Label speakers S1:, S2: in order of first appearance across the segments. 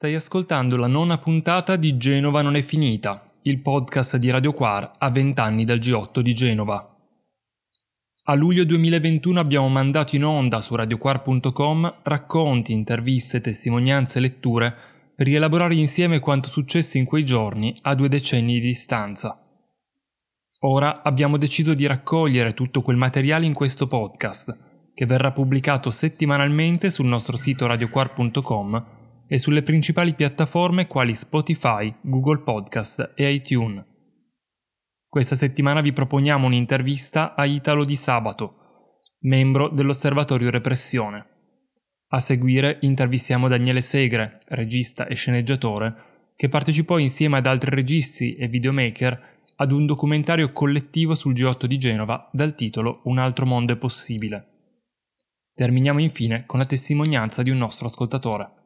S1: Stai ascoltando la nona puntata di Genova non è finita, il podcast di Radio Quar a vent'anni dal G8 di Genova. A luglio 2021 abbiamo mandato in onda su radioquar.com racconti, interviste, testimonianze e letture per rielaborare insieme quanto successo in quei giorni a due decenni di distanza. Ora abbiamo deciso di raccogliere tutto quel materiale in questo podcast, che verrà pubblicato settimanalmente sul nostro sito radioquar.com e sulle principali piattaforme quali Spotify, Google Podcast e iTunes. Questa settimana vi proponiamo un'intervista a Italo Di Sabato, membro dell'Osservatorio Repressione. A seguire intervistiamo Daniele Segre, regista e sceneggiatore, che partecipò insieme ad altri registi e videomaker ad un documentario collettivo sul G8 di Genova dal titolo Un altro mondo è possibile. Terminiamo infine con la testimonianza di un nostro ascoltatore.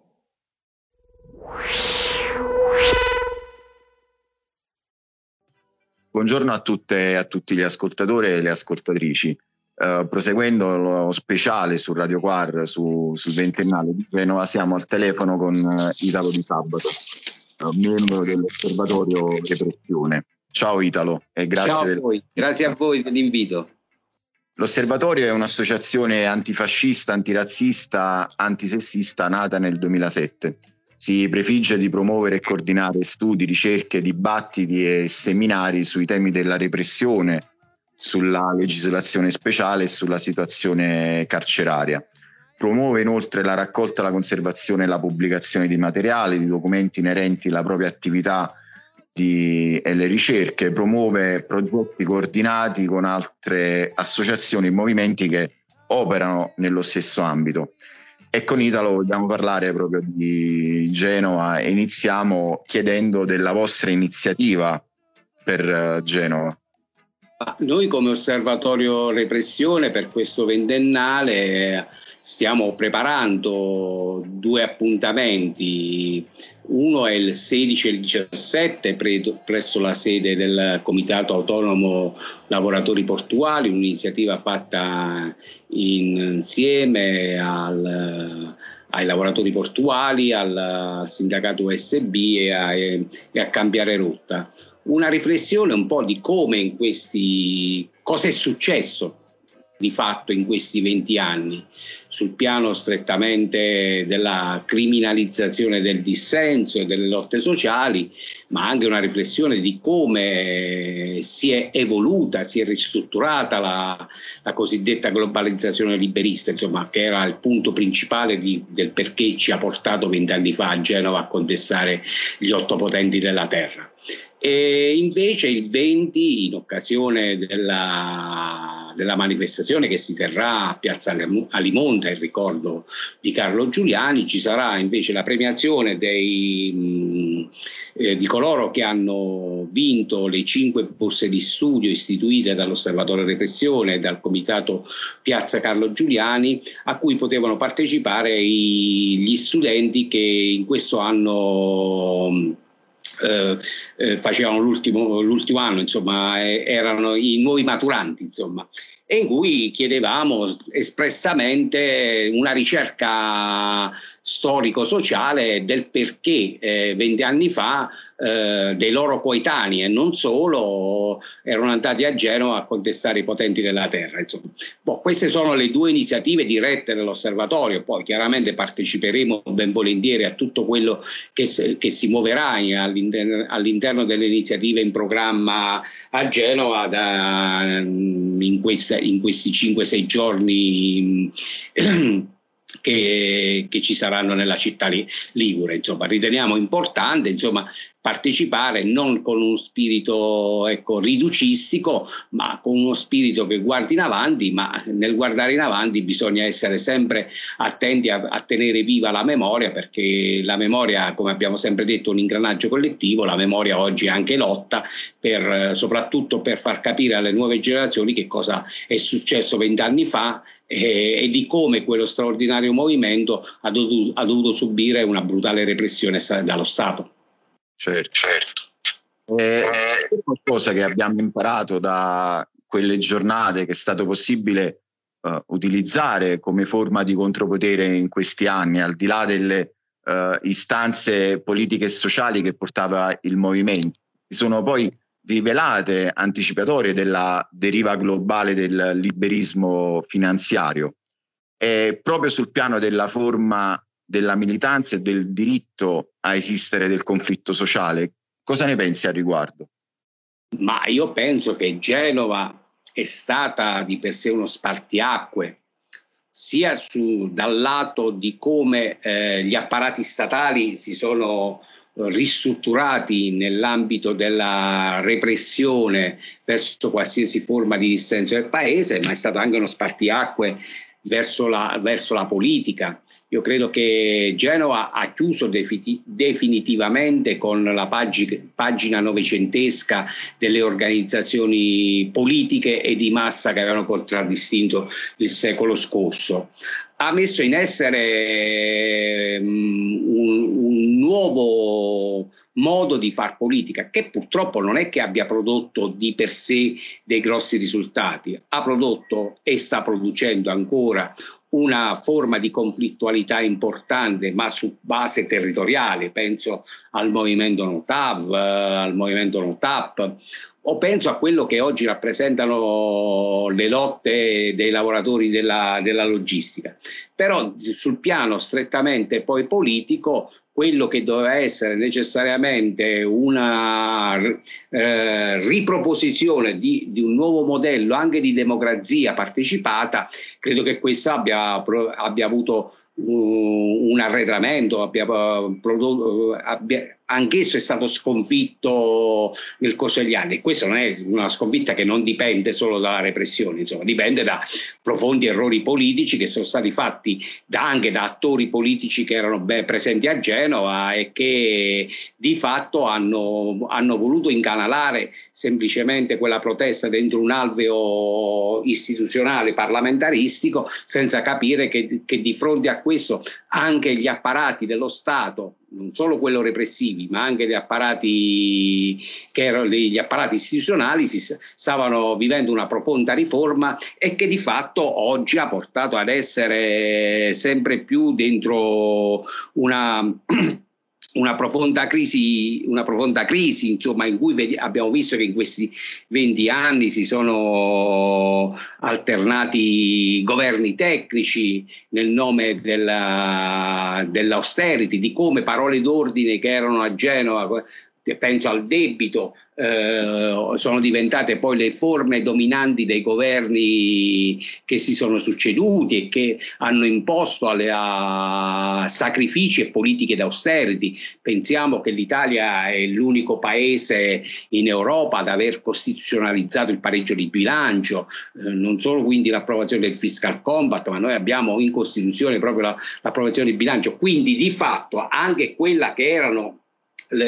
S2: Buongiorno a tutte e a tutti gli ascoltatori e le ascoltatrici. Uh, proseguendo lo speciale su Radio Quar su, sul ventennale di Genova, siamo al telefono con uh, Italo Di Sabato, uh, membro dell'Osservatorio Repressione. Ciao Italo e grazie.
S3: Ciao a voi, grazie a voi dell'invito.
S2: L'Osservatorio è un'associazione antifascista, antirazzista, antisessista nata nel 2007 si prefigge di promuovere e coordinare studi, ricerche, dibattiti e seminari sui temi della repressione, sulla legislazione speciale e sulla situazione carceraria. Promuove inoltre la raccolta, la conservazione e la pubblicazione di materiali, di documenti inerenti alla propria attività di, e le ricerche, promuove progetti coordinati con altre associazioni e movimenti che operano nello stesso ambito. E con Italo vogliamo parlare proprio di Genova e iniziamo chiedendo della vostra iniziativa per eh, Genova.
S3: Noi come osservatorio repressione per questo ventennale stiamo preparando due appuntamenti. Uno è il 16 e il 17 pre- presso la sede del Comitato Autonomo Lavoratori Portuali, un'iniziativa fatta in, insieme al, ai lavoratori portuali, al sindacato USB e a, e a Cambiare Rotta. Una riflessione un po' di come in questi cosa è successo di fatto in questi 20 anni sul piano strettamente della criminalizzazione del dissenso e delle lotte sociali, ma anche una riflessione di come si è evoluta, si è ristrutturata la, la cosiddetta globalizzazione liberista, insomma, che era il punto principale di, del perché ci ha portato vent'anni fa a Genova a contestare gli otto potenti della terra. E invece il 20, in occasione della, della manifestazione che si terrà a Piazza Alimonte in ricordo di Carlo Giuliani, ci sarà invece la premiazione dei, eh, di coloro che hanno vinto le cinque borse di studio istituite dall'Osservatorio Repressione e dal Comitato Piazza Carlo Giuliani, a cui potevano partecipare i, gli studenti che in questo anno eh, eh, facevano l'ultimo, l'ultimo, anno, insomma, eh, erano i nuovi maturanti, insomma, e in cui chiedevamo espressamente una ricerca storico-sociale del perché eh, vent'anni fa eh, dei loro coetanei e non solo erano andati a Genova a contestare i potenti della terra. Boh, queste sono le due iniziative dirette dell'osservatorio, poi chiaramente parteciperemo ben volentieri a tutto quello che, che si muoverà all'interno, all'interno, delle iniziative in programma a Genova da, in, questa, in questi 5-6 giorni che, che, ci saranno nella città ligure. Insomma, riteniamo importante insomma, partecipare non con uno spirito ecco, riducistico, ma con uno spirito che guardi in avanti, ma nel guardare in avanti bisogna essere sempre attenti a, a tenere viva la memoria, perché la memoria, come abbiamo sempre detto, è un ingranaggio collettivo, la memoria oggi è anche lotta, per, soprattutto per far capire alle nuove generazioni che cosa è successo vent'anni fa e, e, di come quello straordinario movimento ha dovuto, ha dovuto subire una brutale repressione dallo Stato.
S2: Certo, certo. Eh, è qualcosa che abbiamo imparato da quelle giornate che è stato possibile uh, utilizzare come forma di contropotere in questi anni, al di là delle uh, istanze politiche e sociali che portava il movimento. Si sono poi rivelate anticipatorie della deriva globale del liberismo finanziario. E proprio sul piano della forma della militanza e del diritto a esistere del conflitto sociale, cosa ne pensi al riguardo?
S3: Ma io penso che Genova è stata di per sé uno spartiacque, sia su, dal lato di come eh, gli apparati statali si sono ristrutturati nell'ambito della repressione verso qualsiasi forma di dissenso del paese, ma è stato anche uno spartiacque verso la, verso la politica. Io credo che Genova ha chiuso defiti, definitivamente con la pagina, pagina novecentesca delle organizzazioni politiche e di massa che avevano contraddistinto il secolo scorso. Ha messo in essere um, un, un nuovo modo di far politica che purtroppo non è che abbia prodotto di per sé dei grossi risultati, ha prodotto e sta producendo ancora una forma di conflittualità importante, ma su base territoriale, penso al movimento NOTAV, al movimento NOTAP, o penso a quello che oggi rappresentano le lotte dei lavoratori della, della logistica. Però sul piano strettamente poi politico quello che doveva essere necessariamente una eh, riproposizione di, di, un nuovo modello anche di democrazia partecipata, credo che questo abbia, abbia avuto un arretramento, abbia, prodotto, abbia, anch'esso è stato sconfitto nel corso degli anni. Questa non è una sconfitta che non dipende solo dalla repressione, insomma, dipende da profondi errori politici che sono stati fatti da, anche da attori politici che erano presenti a Genova e che di fatto hanno, hanno voluto incanalare semplicemente quella protesta dentro un alveo istituzionale parlamentaristico senza capire che, che di fronte a questo anche gli apparati dello Stato non solo quello repressivi, ma anche gli apparati, che erano gli apparati istituzionali, si stavano vivendo una profonda riforma e che di fatto oggi ha portato ad essere sempre più dentro una una profonda crisi, una profonda crisi insomma, in cui abbiamo visto che in questi 20 anni si sono alternati governi tecnici nel nome della, dell'austerity, di come parole d'ordine che erano a Genova penso al debito, eh, sono diventate poi le forme dominanti dei governi che si sono succeduti e che hanno imposto alle, a sacrifici e politiche d'austerity. Pensiamo che l'Italia è l'unico paese in Europa ad aver costituzionalizzato il pareggio di bilancio, eh, non solo quindi l'approvazione del fiscal compact, ma noi abbiamo in Costituzione proprio la, l'approvazione del bilancio. Quindi di fatto anche quella che erano ל,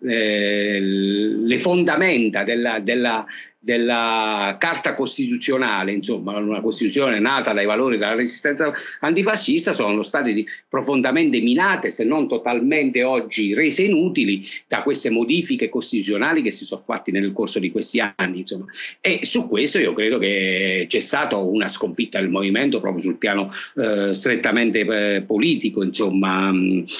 S3: le, le, fondamenta della, della, della Carta Costituzionale, insomma una Costituzione nata dai valori della resistenza antifascista, sono state profondamente minate, se non totalmente oggi rese inutili da queste modifiche costituzionali che si sono fatte nel corso di questi anni. Insomma. E su questo io credo che c'è stata una sconfitta del movimento proprio sul piano eh, strettamente eh, politico, insomma,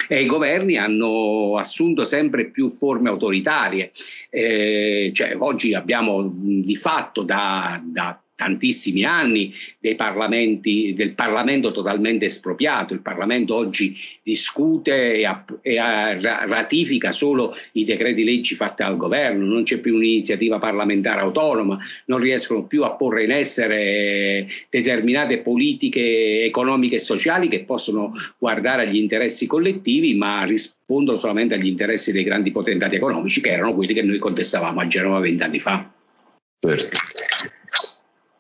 S3: e i governi hanno assunto sempre più forme autoritarie. Eh, cioè, oggi abbiamo di fatto da, da tantissimi anni dei parlamenti, del Parlamento totalmente espropriato. Il Parlamento oggi discute e, app- e ratifica solo i decreti leggi fatti dal governo, non c'è più un'iniziativa parlamentare autonoma, non riescono più a porre in essere determinate politiche economiche e sociali che possono guardare agli interessi collettivi, ma rispondono solamente agli interessi dei grandi potentati economici che erano quelli che noi contestavamo a Genova vent'anni fa.
S2: Certo.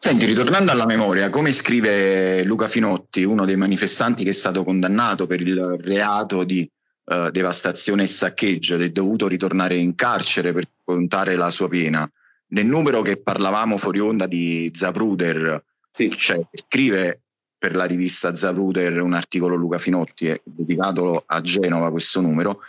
S2: Senti, ritornando alla memoria, come scrive Luca Finotti, uno dei manifestanti che è stato condannato per il reato di uh, devastazione e saccheggio ed è dovuto ritornare in carcere per contare la sua pena, nel numero che parlavamo fuori onda di Zapruder, sì. cioè, scrive per la rivista Zapruder un articolo Luca Finotti, è dedicato a Genova questo numero,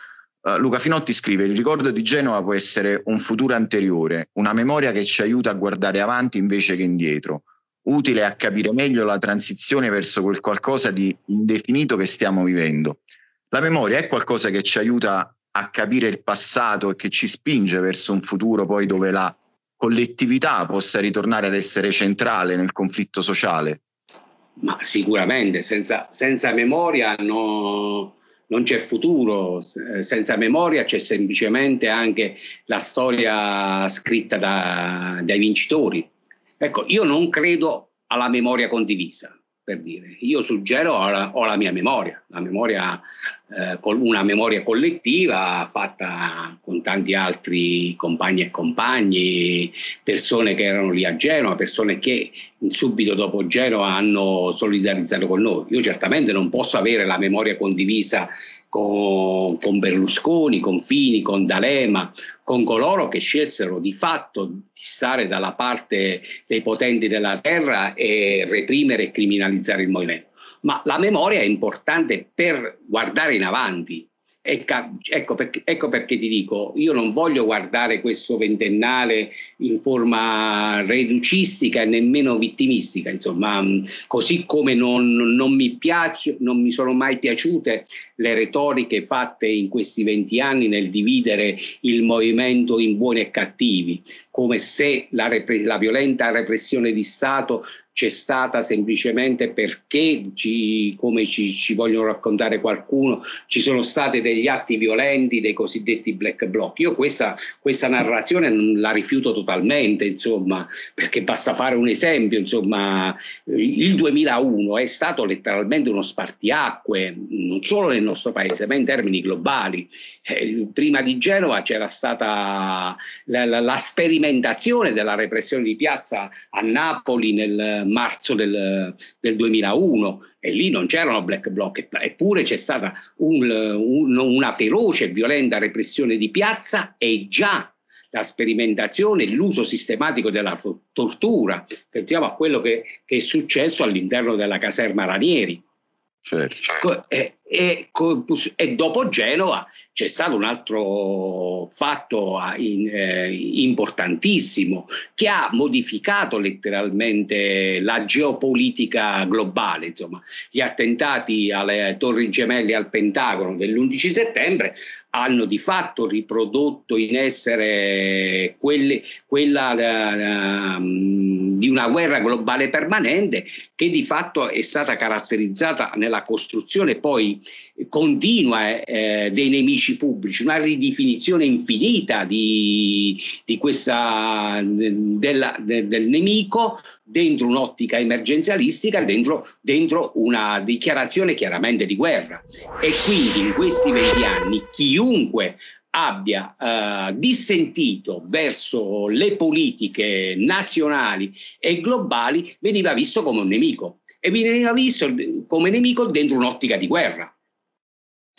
S2: Uh, Luca Finotti scrive: Il ricordo di Genova può essere un futuro anteriore, una memoria che ci aiuta a guardare avanti invece che indietro, utile a capire meglio la transizione verso quel qualcosa di indefinito che stiamo vivendo. La memoria è qualcosa che ci aiuta a capire il passato e che ci spinge verso un futuro poi dove la collettività possa ritornare ad essere centrale nel conflitto sociale?
S3: Ma sicuramente, senza, senza memoria no, non c'è futuro, senza memoria c'è semplicemente anche la storia scritta da, dai vincitori. Ecco, io non credo alla memoria condivisa per dire. Io sul Gelo ho la, ho la mia memoria, la memoria eh, una memoria collettiva fatta con tanti altri compagni e compagni, persone che erano lì a Genova, persone che subito dopo Genova hanno solidarizzato con noi. Io certamente non posso avere la memoria condivisa con, con Berlusconi, con Fini, con D'Alema, con coloro che scelsero di fatto di stare dalla parte dei potenti della terra e reprimere e criminalizzare il movimento. Ma la memoria è importante per guardare in avanti, Ecco perché, ecco perché, ti dico, io non voglio guardare questo ventennale in forma reducistica e nemmeno vittimistica, insomma, mm, così come non, non, mi piace, non mi sono mai piaciute le retoriche fatte in questi venti anni nel dividere il movimento in buoni e cattivi, come se la, repre- la violenta repressione di Stato c'è stata semplicemente perché, ci, come ci, ci, vogliono raccontare qualcuno, ci sono stati degli atti violenti dei cosiddetti black bloc. Io questa, questa narrazione la rifiuto totalmente, insomma, perché basta fare un esempio, insomma, il 2001 è stato letteralmente uno spartiacque, non solo nel nostro paese, ma in termini globali. Eh, prima di Genova c'era stata la, la, la sperimentazione della repressione di piazza a Napoli nel marzo del, del 2001 e lì non c'erano black bloc, eppure c'è stata un, un, una feroce e violenta repressione di piazza e già la sperimentazione e l'uso sistematico della tortura. Pensiamo a quello che, che è successo all'interno della caserma Ranieri. Certo. E, e, e, dopo Genova c'è stato un altro fatto ah, in, eh, importantissimo che ha modificato letteralmente la geopolitica globale. Insomma, gli attentati alle Torri Gemelle al Pentagono dell'11 settembre hanno di fatto riprodotto in essere quelle, quella uh, di una guerra globale permanente che di fatto è stata caratterizzata nella costruzione poi continua eh, dei nemici pubblici, una ridefinizione infinita di, di questa, della, de, del nemico dentro un'ottica emergenzialistica, dentro, dentro, una dichiarazione chiaramente di guerra. E quindi in questi 20 anni chiunque abbia eh, dissentito verso le politiche nazionali e globali veniva visto come un nemico e veniva visto come nemico dentro un'ottica di guerra.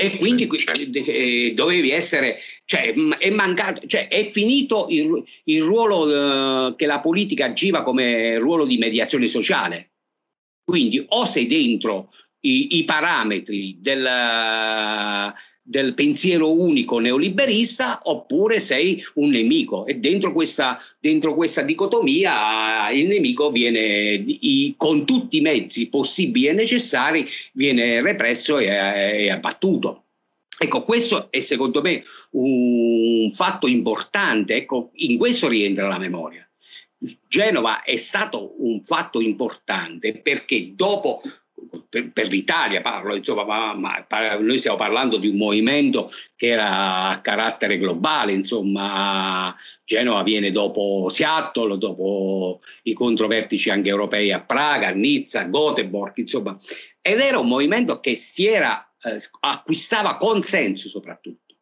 S3: E quindi eh, dovevi essere, cioè è mancato, cioè è finito il, il ruolo eh, che la politica agiva come ruolo di mediazione sociale. Quindi o sei dentro i, i parametri del, del pensiero unico neoliberista oppure sei un nemico e dentro questa, dentro questa dicotomia il nemico viene i, con tutti i mezzi possibili e necessari viene represso e, e abbattuto. Ecco, questo è secondo me un fatto importante, ecco, in questo rientra la memoria. Genova è stato un fatto importante perché dopo per, per l'Italia parlo, insomma, ma, ma, noi stiamo parlando di un movimento che era a carattere globale, insomma, Genova viene dopo Seattle, dopo i controvertici anche europei a Praga, a Nizza, a Göteborg, insomma, ed era un movimento che si era, eh, acquistava consenso soprattutto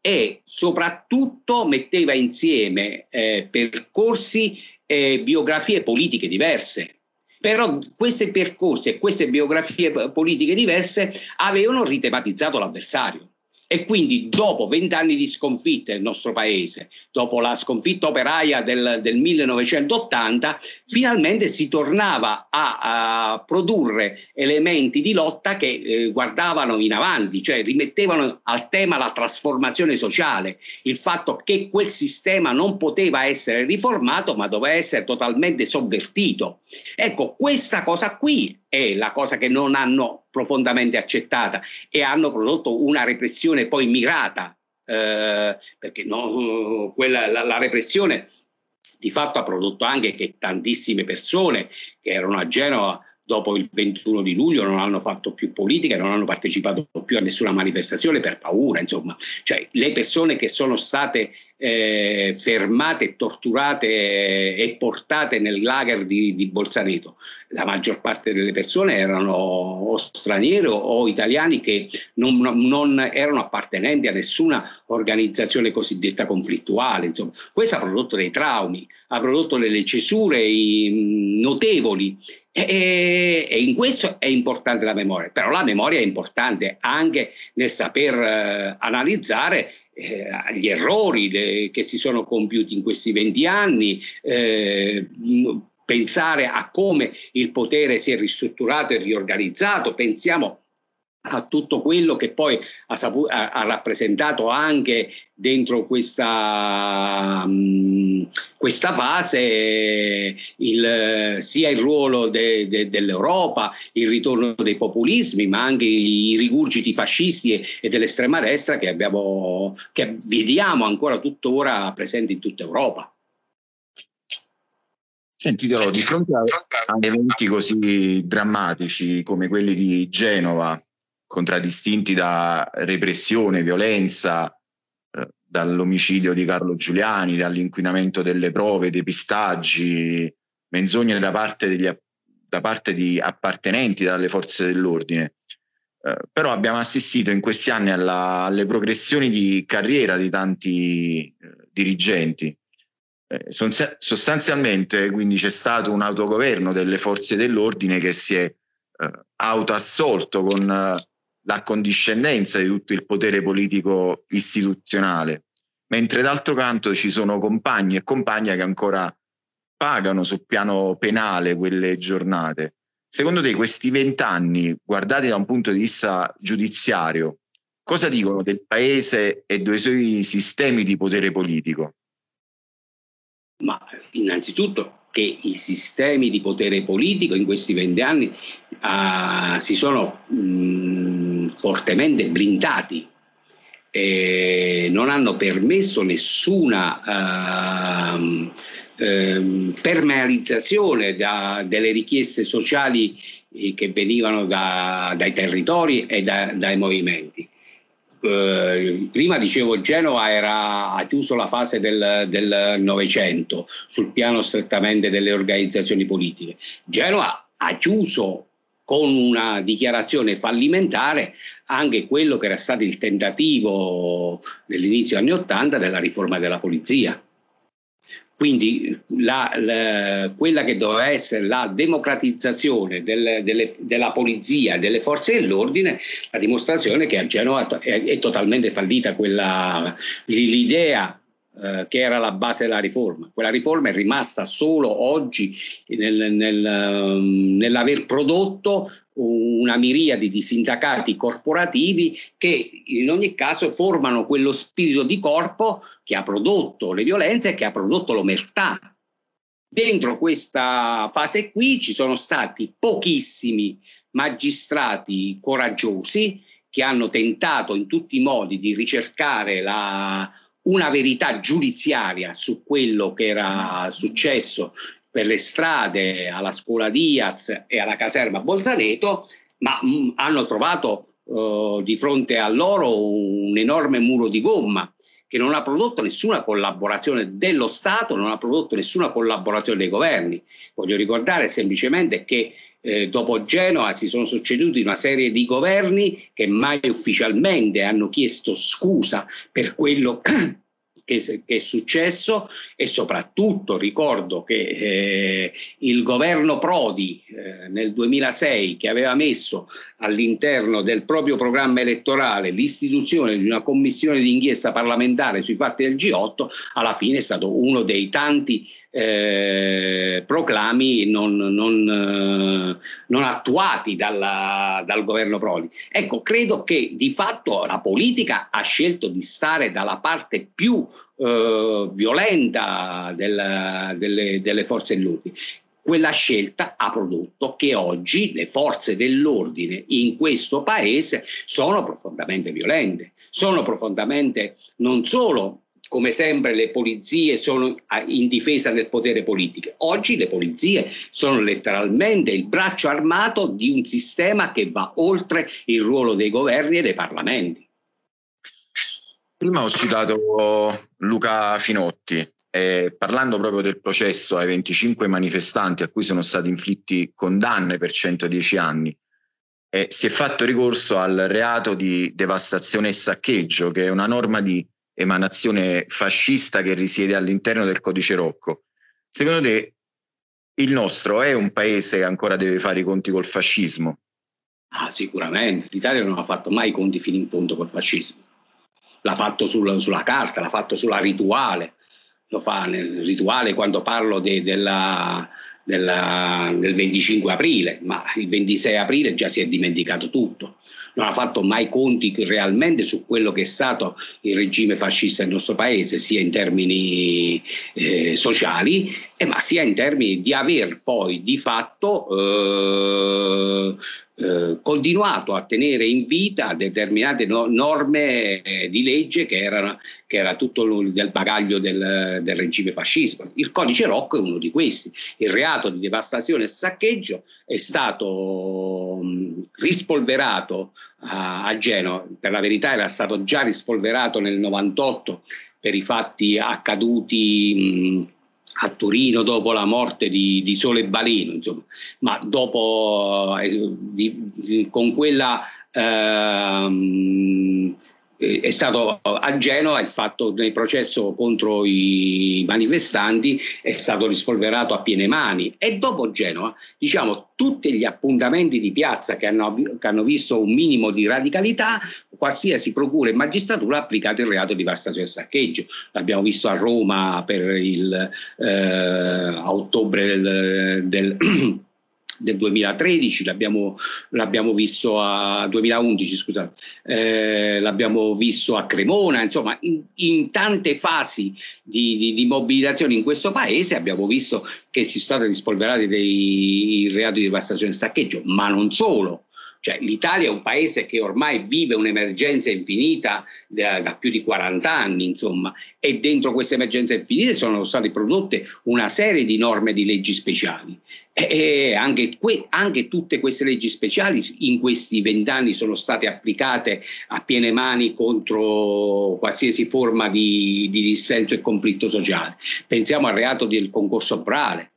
S3: e soprattutto metteva insieme eh, percorsi e biografie politiche diverse però questi percorsi e queste biografie politiche diverse avevano ritematizzato l'avversario. E quindi dopo vent'anni di sconfitte nel nostro paese, dopo la sconfitta operaia del, del 1980, finalmente si tornava a, a, produrre elementi di lotta che eh, guardavano in avanti, cioè rimettevano al tema la trasformazione sociale, il fatto che quel sistema non poteva essere riformato ma doveva essere totalmente sovvertito. Ecco, questa cosa qui è la cosa che non hanno profondamente accettata e hanno prodotto una repressione poi mirata, eh, perché no, quella, la, la repressione di fatto ha prodotto anche che tantissime persone che erano a Genova dopo il 21 di luglio non hanno fatto più politica, non hanno partecipato più a nessuna manifestazione per paura, insomma, cioè le persone che sono state eh, fermate, torturate eh, e portate nel lager di, di, Bolzaneto, la maggior parte delle persone erano o stranieri o italiani che non, non erano appartenenti a nessuna organizzazione cosiddetta conflittuale, insomma, questo ha prodotto dei traumi, ha prodotto delle cesure notevoli. E, e, in questo è importante la memoria, però la memoria è importante anche nel saper eh, analizzare eh, gli errori le, che si sono compiuti in questi 20 anni, eh, pensare a come il potere si è ristrutturato e riorganizzato, pensiamo a tutto quello che poi ha, sapu- ha, ha rappresentato anche dentro questa, mh, questa fase il, sia il ruolo de, de, dell'Europa, il ritorno dei populismi, ma anche i rigurgiti fascisti e, e dell'estrema destra che, abbiamo, che vediamo ancora tuttora presenti in tutta Europa.
S2: Sentitelo, di fronte a eventi così drammatici come quelli di Genova, contraddistinti da repressione, violenza, eh, dall'omicidio di Carlo Giuliani, dall'inquinamento delle prove, depistaggi, menzogne da parte, degli, da parte di appartenenti dalle forze dell'ordine. Eh, però abbiamo assistito in questi anni alla, alle progressioni di carriera di tanti eh, dirigenti. Eh, sostanzialmente quindi c'è stato un autogoverno delle forze dell'ordine che si è eh, autoassolto con l'accondiscendenza di tutto il potere politico istituzionale, mentre d'altro canto ci sono compagni e compagne che ancora pagano sul piano penale quelle giornate. Secondo te questi vent'anni, guardati da un punto di vista giudiziario, cosa dicono del paese e dei suoi sistemi di potere politico?
S3: Ma innanzitutto che i sistemi di potere politico in questi vent'anni uh, si sono mh, mm, fortemente blindati e non hanno permesso nessuna uh, uh, permealizzazione da, delle richieste sociali eh, che venivano da, dai territori e da, dai movimenti. Eh, prima dicevo Genova era, ha chiuso la fase del Novecento sul piano strettamente delle organizzazioni politiche. Genova ha chiuso con una dichiarazione fallimentare anche quello che era stato il tentativo dell'inizio anni Ottanta della riforma della polizia. Quindi la, la, quella che doveva essere la democratizzazione del, delle, della polizia, delle forze dell'ordine, la dimostrazione che a Genova è, è totalmente fallita quella, l'idea eh, che era la base della riforma. Quella riforma è rimasta solo oggi nel, nel, um, nell'aver prodotto una miriade di sindacati corporativi che in ogni caso formano quello spirito di corpo che ha prodotto le violenze e che ha prodotto l'omertà. Dentro questa fase qui ci sono stati pochissimi magistrati coraggiosi che hanno tentato in tutti i modi di ricercare la, una verità giudiziaria su quello che era successo per le strade alla scuola Diaz e alla caserma Bolzaneto, ma mh, mm, hanno trovato uh, di fronte a loro un enorme muro di gomma che non ha prodotto nessuna collaborazione dello Stato, non ha prodotto nessuna collaborazione dei governi. Voglio ricordare semplicemente che eh, dopo Genova si sono succeduti una serie di governi che mai ufficialmente hanno chiesto scusa per quello che, che, è successo e soprattutto ricordo che eh, il governo Prodi eh, nel 2006 che aveva messo all'interno del proprio programma elettorale l'istituzione di una commissione d'inchiesta parlamentare sui fatti del G8 alla fine è stato uno dei tanti eh, proclami non, non, eh, non attuati dalla, dal governo Prodi. Ecco, credo che di fatto la politica ha scelto di stare dalla parte più eh, violenta del, delle, delle forze dell'ordine quella scelta ha prodotto che oggi le forze dell'ordine in questo paese sono profondamente violente, sono profondamente non solo come sempre le polizie sono in difesa del potere politico. Oggi le polizie sono letteralmente il braccio armato di un sistema che va oltre il ruolo dei governi e dei parlamenti.
S2: Prima ho citato Luca Finotti, eh, parlando proprio del processo ai 25 manifestanti a cui sono stati inflitti condanne per 110 anni. Eh, si è fatto ricorso al reato di devastazione e saccheggio, che è una norma di emanazione fascista che risiede all'interno del codice Rocco. Secondo te il nostro è un paese che ancora deve fare i conti col fascismo?
S3: Ah, sicuramente. L'Italia non ha fatto mai i conti fino in fondo col fascismo. L'ha fatto sul, sulla carta, l'ha fatto sulla rituale. Lo fa nel rituale quando parlo de, della, della, del 25 aprile, ma il 26 aprile già si è dimenticato tutto. Non ha fatto mai conti realmente su quello che è stato il regime fascista nel nostro paese, sia in termini eh, sociali, eh, ma sia in termini di aver poi di fatto eh, eh, continuato a tenere in vita determinate no, norme eh, di legge che erano che era tutto il bagaglio del, del, regime fascismo. Il codice Rocco è uno di questi. Il reato di devastazione e saccheggio è stato mh, rispolverato a, a Genova, per la verità era stato già rispolverato nel 98 per i fatti accaduti a Torino dopo la morte di, di Sole Baleno, insomma, ma dopo eh, di, di, con quella eh, è stato a Genova il fatto del processo contro i manifestanti è stato rispolverato a piene mani. E dopo Genova diciamo tutti gli appuntamenti di piazza che hanno, che hanno visto un minimo di radicalità qualsiasi procura e magistratura ha applicato il reato di devastazione e saccheggio. L'abbiamo visto a Roma per il eh, ottobre del, del del 2013, l'abbiamo, l'abbiamo visto a 2011, scusate, eh, l'abbiamo visto a Cremona, insomma, in, in tante fasi di, di, di, mobilitazione in questo paese abbiamo visto che si sono stati rispolverati dei reati di devastazione e saccheggio, ma non solo. Cioè, L'Italia è un paese che ormai vive un'emergenza infinita da, da, più di 40 anni, insomma, e dentro questa emergenza infinita sono state prodotte una serie di norme di leggi speciali. E anche, que, anche tutte queste leggi speciali in questi vent'anni sono state applicate a piene mani contro qualsiasi forma di, di dissenso e conflitto sociale. Pensiamo al reato del concorso orale,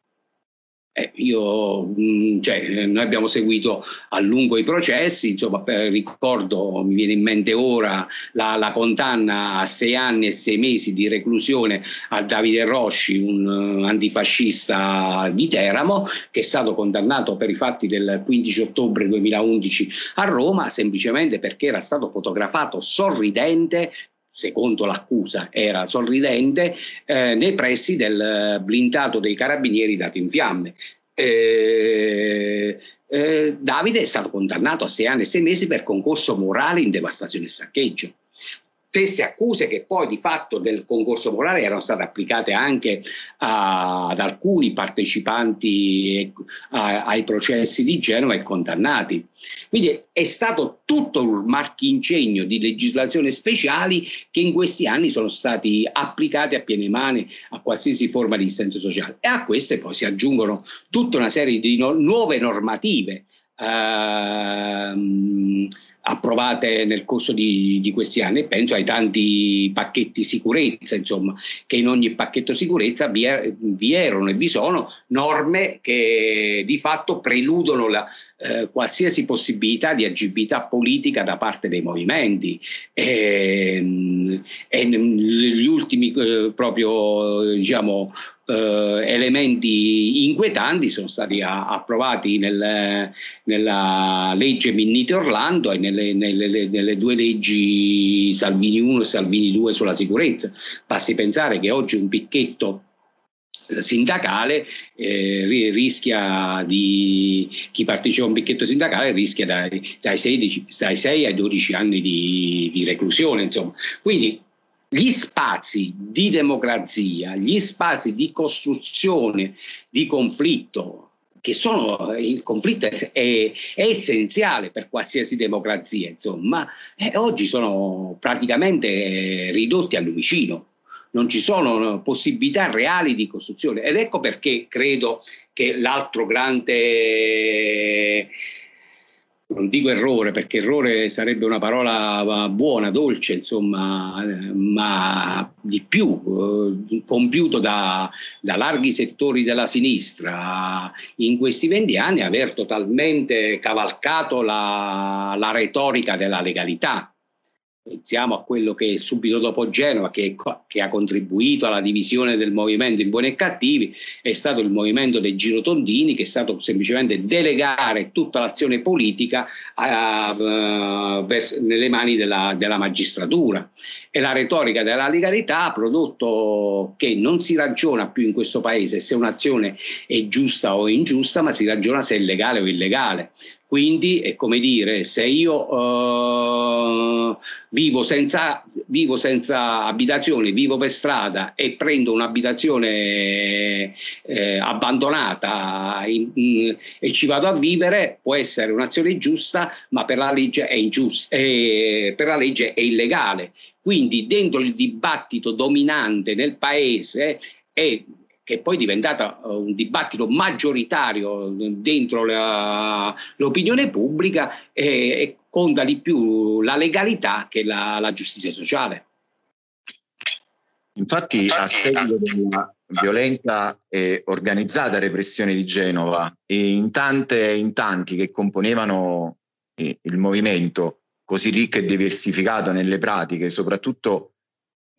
S3: eh, io, mm, cioè, noi abbiamo seguito a lungo i processi, insomma, per, ricordo, mi viene in mente ora la, la, condanna a sei anni e sei mesi di reclusione a Davide Rosci, un uh, antifascista di Teramo, che è stato condannato per i fatti del 15 ottobre 2011 a Roma, semplicemente perché era stato fotografato sorridente secondo l'accusa era sorridente, eh, nei pressi del blindato dei carabinieri dato in fiamme. Eh, eh, Davide è stato condannato a sei anni e sei mesi per concorso morale in devastazione e saccheggio stesse accuse che poi di fatto del concorso morale erano state applicate anche a, ad alcuni partecipanti a, ai processi di Genova e condannati. Quindi è stato tutto un marchincegno di legislazione speciali che in questi anni sono stati applicati a piene mani a qualsiasi forma di dissenso sociale e a queste poi si aggiungono tutta una serie di no- nuove normative. Ehm, approvate nel corso di, di, questi anni. Penso ai tanti pacchetti sicurezza, insomma, che in ogni pacchetto sicurezza vi, è, vi erano e vi sono norme che di fatto preludono la, eh, qualsiasi possibilità di agibilità politica da parte dei movimenti. E, ehm, e gli ultimi eh, proprio diciamo eh, elementi inquietanti sono stati a, approvati nel, nella legge Minnite Orlando e nelle, nelle, nelle, due leggi Salvini 1 e Salvini 2 sulla sicurezza. Basti pensare che oggi un picchetto sindacale eh, rischia di chi partecipa a un picchetto sindacale rischia dai, dai, 16, dai 6 ai 12 anni di, di reclusione insomma quindi gli spazi di democrazia, gli spazi di costruzione di conflitto, che sono il conflitto è, è, essenziale per qualsiasi democrazia, insomma, eh, oggi sono praticamente ridotti al lumicino. Non ci sono possibilità reali di costruzione ed ecco perché credo che l'altro grande non dico errore perché errore sarebbe una parola buona, dolce, insomma, ma di più, eh, compiuto da, da, larghi settori della sinistra. In questi venti anni, aver totalmente cavalcato la, la retorica della legalità pensiamo a quello che subito dopo Genova, che, che, ha contribuito alla divisione del movimento in buoni e cattivi, è stato il movimento dei girotondini, che è stato semplicemente delegare tutta l'azione politica a, a, vers- nelle mani della, della magistratura. E la retorica della legalità ha prodotto che non si ragiona più in questo paese se un'azione è giusta o ingiusta, ma si ragiona se è legale o illegale. Quindi è come dire, se io uh, vivo, senza, vivo senza abitazione, vivo per strada e prendo un'abitazione eh, abbandonata in, in, e ci vado a vivere, può essere un'azione giusta, ma per la legge è ingiusta, eh, per la legge è illegale. Quindi dentro il dibattito dominante nel paese è che poi è diventata uh, un dibattito maggioritario dentro la, l'opinione pubblica e, e, conta di più la legalità che la, la giustizia sociale.
S2: Infatti, a seguito della violenta e organizzata repressione di Genova, in tante e in tanti che componevano il movimento così ricco e diversificato nelle pratiche, soprattutto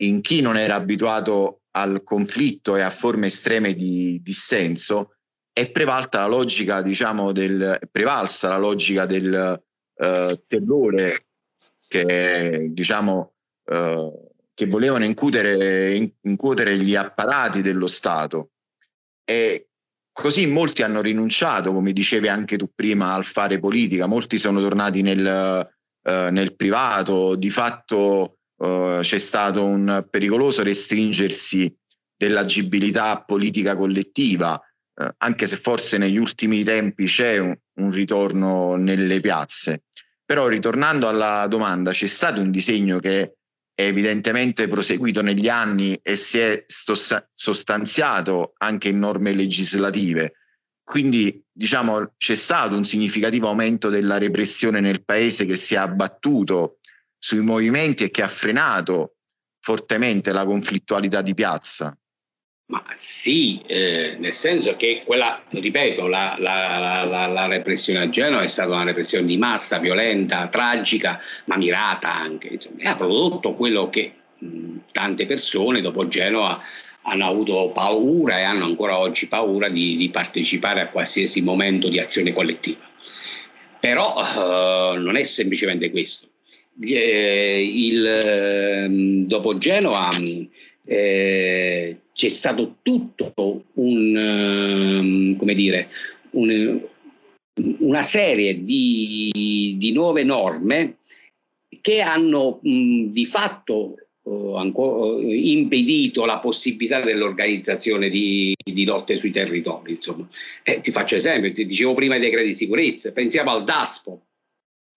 S2: in chi non era abituato al conflitto e a forme estreme di dissenso, è prevalta la logica, diciamo, del, prevalsa la logica del uh, terrore che, diciamo, uh, che volevano incutere, incutere gli apparati dello Stato. E così molti hanno rinunciato, come dicevi anche tu prima, al fare politica, molti sono tornati nel, uh, nel privato, di fatto uh, c'è stato un pericoloso restringersi dell'agibilità politica collettiva, uh, anche se forse negli ultimi tempi c'è un, un ritorno nelle piazze. Però ritornando alla domanda, c'è stato un disegno che è evidentemente proseguito negli anni e si è sostanziato anche in norme legislative. Quindi diciamo c'è stato un significativo aumento della repressione nel paese che si è abbattuto sui movimenti e che ha frenato fortemente la conflittualità di piazza.
S3: Ma sì, eh, nel senso che quella, ripeto, la, la, la, la, repressione a Genova è stata una repressione di massa, violenta, tragica, ma mirata anche, insomma, ha prodotto quello che mh, tante persone dopo Genova hanno avuto paura e hanno ancora oggi paura di, di partecipare a qualsiasi momento di azione collettiva. Però eh, non è semplicemente questo il, ehm, dopo Genova eh, c'è stato tutto un, ehm, come dire, un, una serie di, di, nuove norme che hanno mh, di fatto uh, ancora, impedito la possibilità dell'organizzazione di, di lotte sui territori. Eh, ti faccio esempio, ti dicevo prima i decreti di sicurezza, pensiamo al DASPO,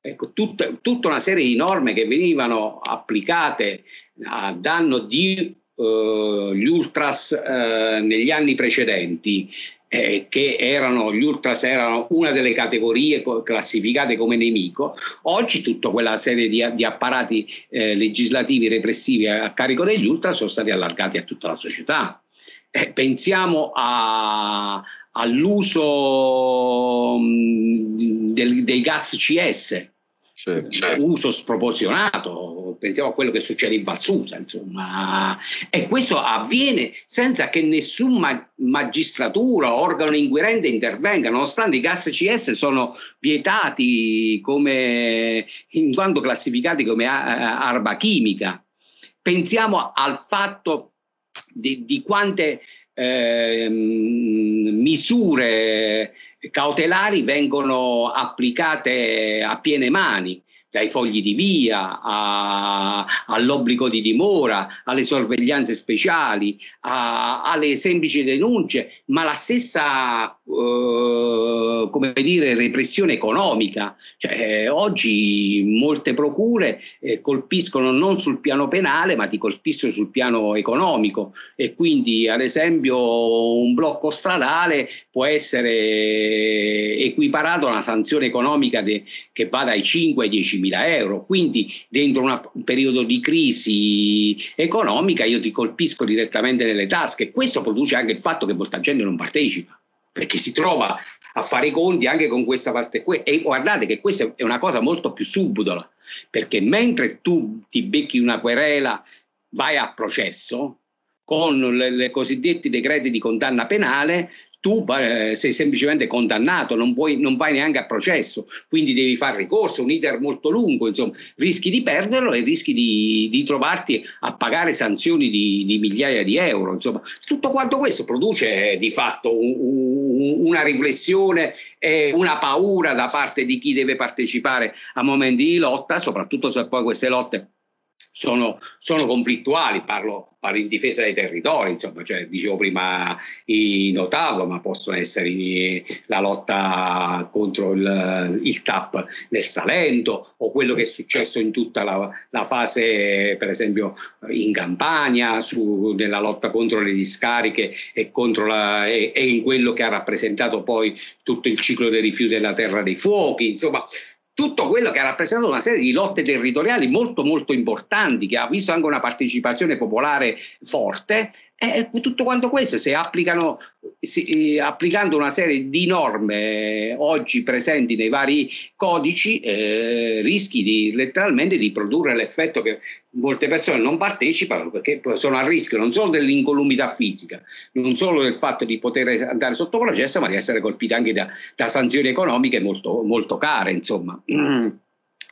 S3: Ecco, tutta, tutta, una serie di norme che venivano applicate a danno di uh, gli ultras uh, negli anni precedenti, eh, che erano, gli ultras erano una delle categorie classificate come nemico, oggi tutta quella serie di, di apparati eh, legislativi repressivi a carico degli ultras sono stati allargati a tutta la società. Eh, pensiamo a, all'uso mh, del, dei gas CS, certo. uso sproporzionato, pensiamo a quello che succede in Valsusa, insomma, e questo avviene senza che nessuna magistratura o organo inquirente intervenga, nonostante i gas CS sono vietati come, in quanto classificati come arma chimica. Pensiamo al fatto di, di quante eh, misure cautelari vengono applicate a piene mani. Dai fogli di via a, all'obbligo di dimora, alle sorveglianze speciali, a, alle semplici denunce, ma la stessa eh, come dire, repressione economica. Cioè, oggi molte procure eh, colpiscono non sul piano penale, ma ti colpiscono sul piano economico e quindi ad esempio un blocco stradale può essere equiparato a una sanzione economica de, che va dai 5 ai 10 mila euro. Quindi dentro una, un periodo di crisi economica io ti colpisco direttamente nelle tasche. Questo produce anche il fatto che molta gente non partecipa perché si trova a fare i conti anche con questa parte. E guardate che questa è una cosa molto più subdola, perché mentre tu ti becchi una querela, vai a processo con le cosiddetti decreti di condanna penale, tu eh, sei semplicemente condannato, non, puoi, non, vai neanche a processo, quindi devi fare ricorso, un iter molto lungo, insomma, rischi di perderlo e rischi di, di trovarti a pagare sanzioni di, di, migliaia di euro. Insomma, tutto quanto questo produce di fatto un, un, una riflessione e una paura da parte di chi deve partecipare a momenti di lotta, soprattutto se poi queste lotte sono, sono conflittuali, parlo, parlo, in difesa dei territori, insomma, cioè, dicevo prima in Ottawa, ma possono essere la lotta contro il, il, TAP nel Salento o quello che è successo in tutta la, la fase, per esempio in Campania, su, nella lotta contro le discariche e, la, e, e in quello che ha rappresentato poi tutto il ciclo dei rifiuti della Terra dei Fuochi, insomma tutto quello che ha rappresentato una serie di lotte territoriali molto molto importanti, che ha visto anche una partecipazione popolare forte, e tutto quanto questo, se applicano, si, applicando una serie di norme oggi presenti nei vari codici, eh, rischi di, letteralmente di produrre l'effetto che molte persone non partecipano perché sono a rischio non solo dell'incolumità fisica, non solo del fatto di poter andare sotto processo, ma di essere colpiti anche da, da sanzioni economiche molto, molto care. Insomma.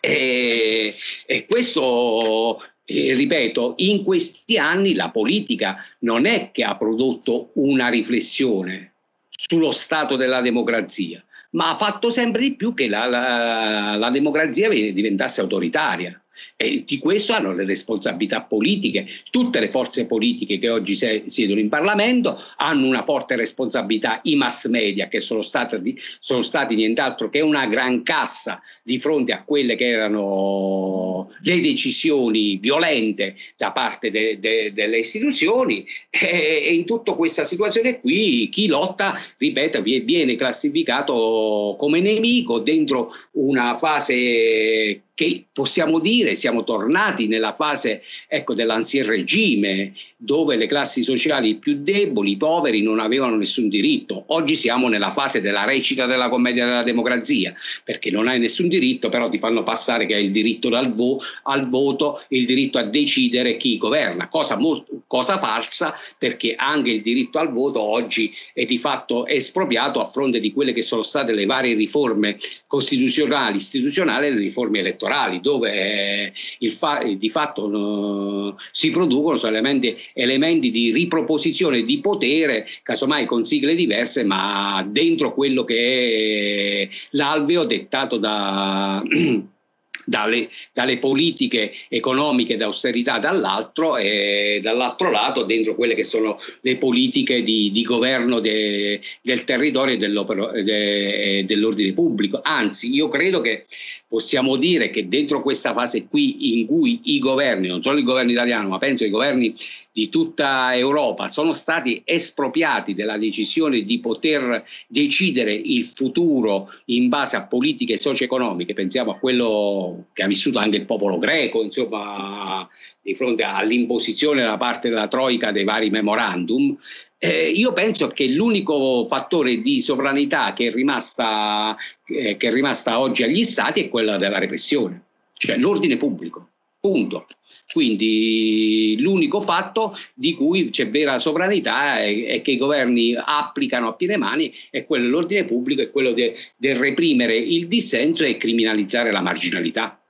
S3: E, e questo eh, ripeto, in questi anni la politica non è che ha prodotto una riflessione sullo stato della democrazia, ma ha fatto sempre di più che la, la, la democrazia diventasse autoritaria. E di questo hanno le responsabilità politiche. Tutte le forze politiche che oggi siedono in Parlamento hanno una forte responsabilità. I mass media, che sono stati, sono stati nient'altro che una gran cassa di fronte a quelle che erano le decisioni violente da parte de, de, delle istituzioni. E, e in tutta questa situazione qui, chi lotta, ripeto, viene classificato come nemico dentro una fase che possiamo dire siamo tornati nella fase ecco, dell'ancien regime, dove le classi sociali più deboli, i poveri, non avevano nessun diritto. Oggi siamo nella fase della recita della commedia della democrazia, perché non hai nessun diritto, però ti fanno passare che hai il diritto vo- al voto, il diritto a decidere chi governa, cosa, molto, cosa falsa, perché anche il diritto al voto oggi è di fatto espropriato a fronte di quelle che sono state le varie riforme costituzionali, istituzionali e le riforme elettorali elettorali dove eh, fa- di fatto si producono solamente elementi di riproposizione di potere, casomai con sigle diverse, ma dentro quello che è l'alveo dettato da... dalle, dalle, politiche economiche d'austerità dall'altro e dall'altro lato dentro quelle che sono le politiche di, di governo de, del territorio e de, dell'ordine pubblico. Anzi, io credo che possiamo dire che dentro questa fase qui in cui i governi, non solo il governo italiano, ma penso ai governi di tutta Europa sono stati espropriati della decisione di poter decidere il futuro in base a politiche socio-economiche, pensiamo a quello che ha vissuto anche il popolo greco, insomma, di fronte all'imposizione da parte della Troica dei vari memorandum, eh, io penso che l'unico fattore di sovranità che è, rimasta, eh, che è rimasta oggi agli stati è quella della repressione, cioè l'ordine pubblico. Punto. Quindi l'unico fatto di cui c'è vera sovranità è, è, che i governi applicano a piene mani è quello dell'ordine pubblico, è quello del de reprimere il dissenso e criminalizzare la marginalità.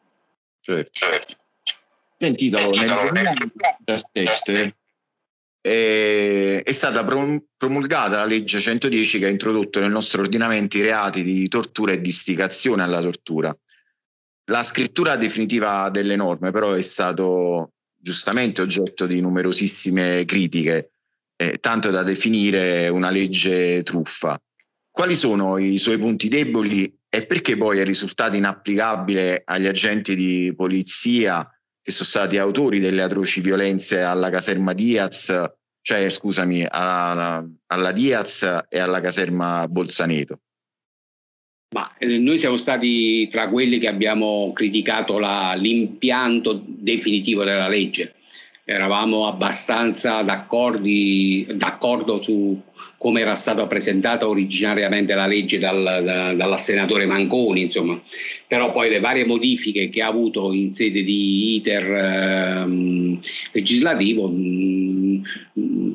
S2: Certo. Sentito, nel 2017 è, è stata promulgata la legge 110 che ha introdotto nel nostro ordinamento i reati di tortura e di istigazione alla tortura La scrittura definitiva delle norme però è stato giustamente oggetto di numerosissime critiche, eh, tanto da definire una legge truffa. Quali sono i suoi punti deboli e perché poi è risultato inapplicabile agli agenti di polizia che sono stati autori delle atroci violenze alla caserma Diaz, cioè scusami, alla, alla Diaz e alla caserma Bolzaneto?
S3: Ma eh, noi siamo stati tra quelli che abbiamo criticato la, l'impianto definitivo della legge eravamo abbastanza d'accordo su come era stata presentata originariamente la legge dal, da, dal senatore Manconi, insomma. però poi le varie modifiche che ha avuto in sede di iter ehm, legislativo mh, mm,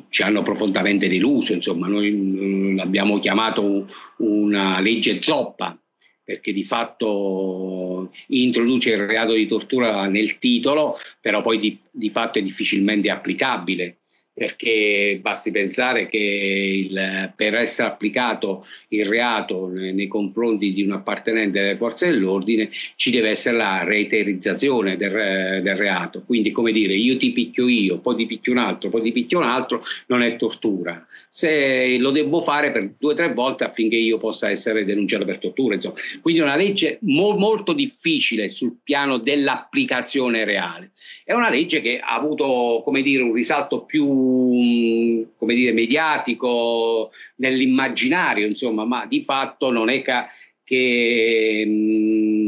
S3: ci hanno profondamente deluso, insomma. noi mh, mm, l'abbiamo chiamato una legge zoppa perché di fatto introduce il reato di tortura nel titolo, però poi di, di fatto è difficilmente applicabile perché basti pensare che il, per essere applicato il reato nei confronti di un appartenente delle forze dell'ordine ci deve essere la reiterizzazione del, del, reato. Quindi, come dire, io ti picchio io, poi ti picchio un altro, poi ti picchio un altro, non è tortura. Se lo devo fare per due o tre volte affinché io possa essere denunciato per tortura. Insomma. Quindi è una legge mo- molto difficile sul piano dell'applicazione reale. È una legge che ha avuto, come dire, un risalto più come dire, mediatico nell'immaginario, insomma, ma di fatto non è ca- che mh,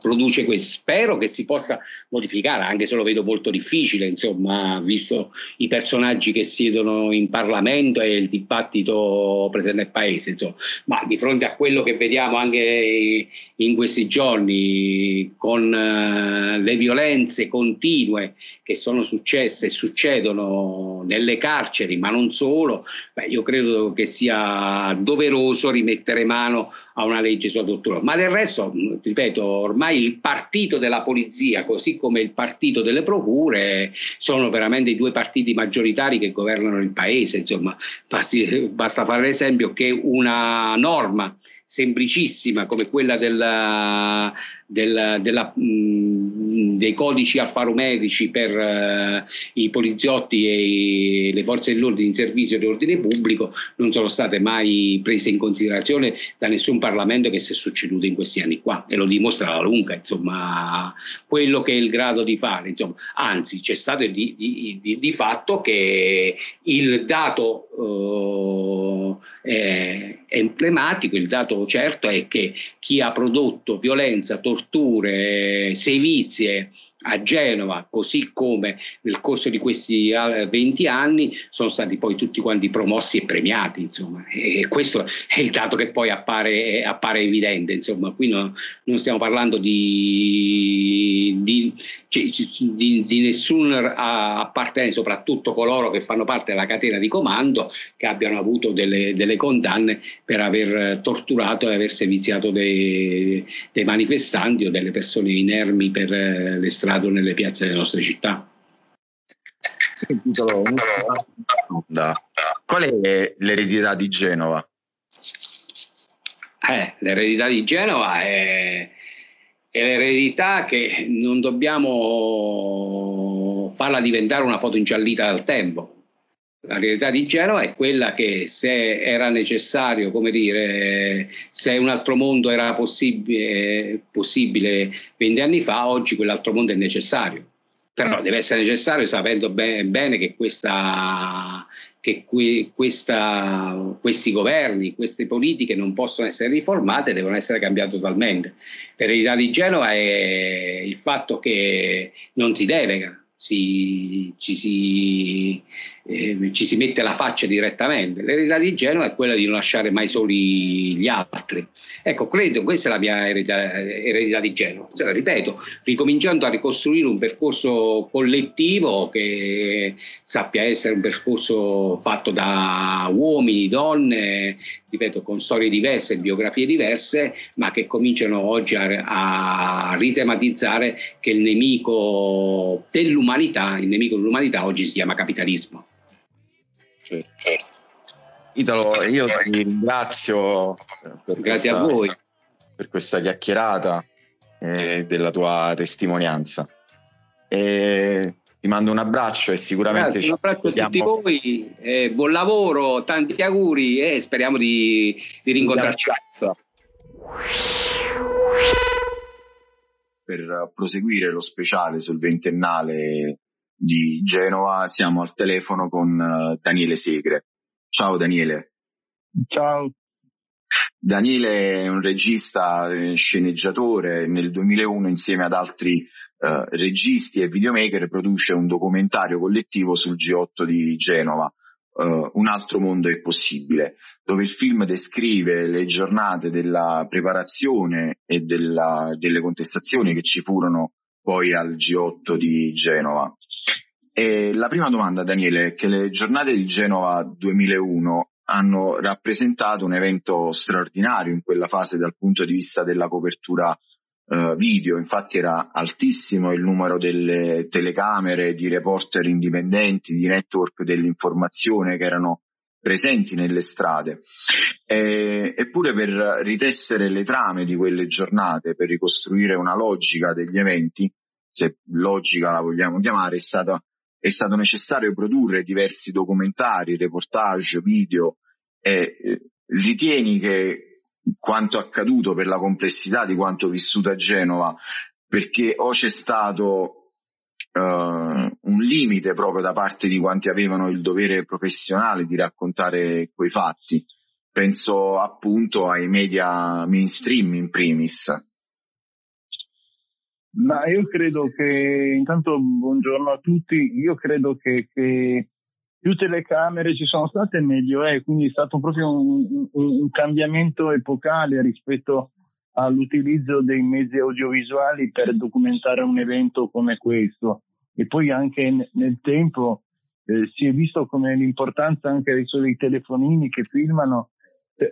S3: produce questo. Spero che si possa modificare, anche se lo vedo molto difficile, insomma, visto i personaggi che siedono in Parlamento e il dibattito presente nel Paese, insomma. Ma di fronte a quello che vediamo anche in questi giorni, con uh, le violenze continue che sono successe e succedono nelle carceri, ma non solo, beh, io credo che sia doveroso rimettere mano a una legge sulla tortura. Ma del resto, ripeto, ormai il partito della polizia, così come il partito delle procure, sono veramente i due partiti maggioritari che governano il paese. Insomma, basti, basta fare l'esempio che una norma semplicissima come quella della, della, della, mh, dei codici alfarumerici per uh, i poliziotti e i, le forze dell'ordine in servizio di ordine pubblico non sono state mai prese in considerazione da nessun Parlamento che si è succeduto in questi anni qua e lo dimostra la lunga insomma quello che è il grado di fare insomma. anzi c'è stato di, di, di, di fatto che il dato uh, è emblematico, il dato certo è che chi ha prodotto violenza, torture, sevizie a Genova, così come nel corso di questi 20 anni, sono stati poi tutti quanti promossi e premiati, insomma. E questo è il dato che poi appare, appare evidente, insomma. Qui no, non stiamo parlando di, di, di, di nessuna appartenenza, soprattutto coloro che fanno parte della catena di comando, che abbiano avuto delle, delle condanne per aver torturato e aver seviziato dei, dei manifestanti o delle persone inermi per le strade strade nelle piazze delle nostre città.
S2: Sentitelo, qual è l'eredità di Genova?
S3: Eh, l'eredità di Genova è, è l'eredità che non dobbiamo farla diventare una foto ingiallita dal tempo. La realtà di Genova è quella che se era necessario, come dire, se un altro mondo era possibile, possibile 20 anni fa, oggi quell'altro mondo è necessario. Però deve essere necessario sapendo bene, bene che, questa, che qui, questa, questi governi, queste politiche non possono essere riformate, devono essere cambiate totalmente. L'eredità di Genova è il fatto che non si delega, si, ci, si, eh, ci, si, mette la faccia direttamente. L'eredità di Genova è quella di non lasciare mai soli gli altri. Ecco, credo questa è la mia eredità, eredità di Genova. Cioè, ripeto, ricominciando a ricostruire un percorso collettivo che sappia essere un percorso fatto da uomini, donne, ripeto, con storie diverse, biografie diverse, ma che cominciano oggi a, a ritematizzare che il nemico dell'umanità, il nemico dell'umanità oggi si chiama capitalismo.
S2: Certo. Italo, io ti ringrazio
S3: Grazie questa, a voi
S2: per questa chiacchierata. e della tua testimonianza. E ti mando un abbraccio e sicuramente
S3: Grazie, un abbraccio a tutti voi, eh, buon lavoro, tanti auguri e speriamo di, di rincontrarci.
S2: Per proseguire lo speciale sul ventennale di Genova siamo al telefono con uh, Daniele Segre. Ciao Daniele.
S4: Ciao.
S2: Daniele è un regista, eh, sceneggiatore, nel 2001 insieme ad altri uh, registi e videomaker produce un documentario collettivo sul G8 di Genova, uh, Un altro mondo è possibile, dove il film descrive le giornate della preparazione e della, delle contestazioni che ci furono poi al G8 di Genova. E la prima domanda, Daniele, è che le giornate di Genova 2001 hanno rappresentato un evento straordinario in quella fase dal punto di vista della copertura eh, video, infatti era altissimo il numero delle telecamere, di reporter indipendenti, di network dell'informazione che erano presenti nelle strade. E, eppure per ritessere le trame di quelle giornate, per ricostruire una logica degli eventi, se logica la vogliamo chiamare, è stata è stato necessario produrre diversi documentari, reportage, video e eh, ritieni che quanto accaduto per la complessità di quanto vissuto a Genova, perché o c'è stato uh, un limite proprio da parte di quanti avevano il dovere professionale di raccontare quei fatti. Penso appunto ai media mainstream in primis.
S4: Ma io credo che, intanto buongiorno a tutti, io credo che, che più telecamere ci sono state meglio è, quindi è stato proprio un, un, un cambiamento epocale rispetto all'utilizzo dei mezzi audiovisuali per documentare un evento come questo. E poi anche nel tempo eh, si è visto come l'importanza anche adesso dei telefonini che filmano eh,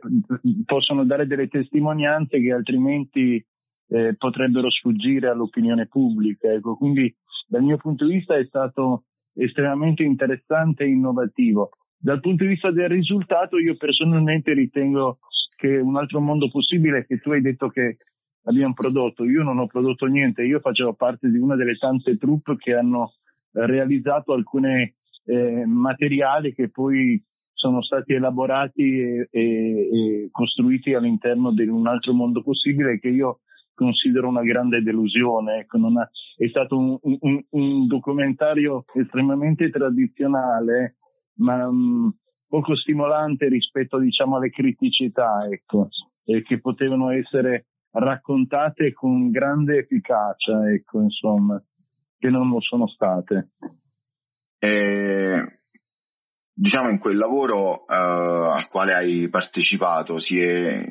S4: possono dare delle testimonianze che altrimenti eh, potrebbero sfuggire all'opinione pubblica. Ecco, quindi dal mio punto di vista è stato estremamente interessante e innovativo. Dal punto di vista del risultato io personalmente ritengo che un altro mondo possibile è che tu hai detto che abbiamo prodotto, io non ho prodotto niente, io facevo parte di una delle tante troupe che hanno realizzato alcuni eh, materiali che poi sono stati elaborati e, e, e costruiti all'interno di un altro mondo possibile che io considero una grande delusione. Ecco, ha, è stato un, un, un, documentario estremamente tradizionale, ma um, poco stimolante rispetto diciamo, alle criticità ecco, eh, che potevano essere raccontate con grande efficacia, ecco, insomma, che non lo sono state.
S2: Eh, diciamo in quel lavoro eh, al quale hai partecipato si è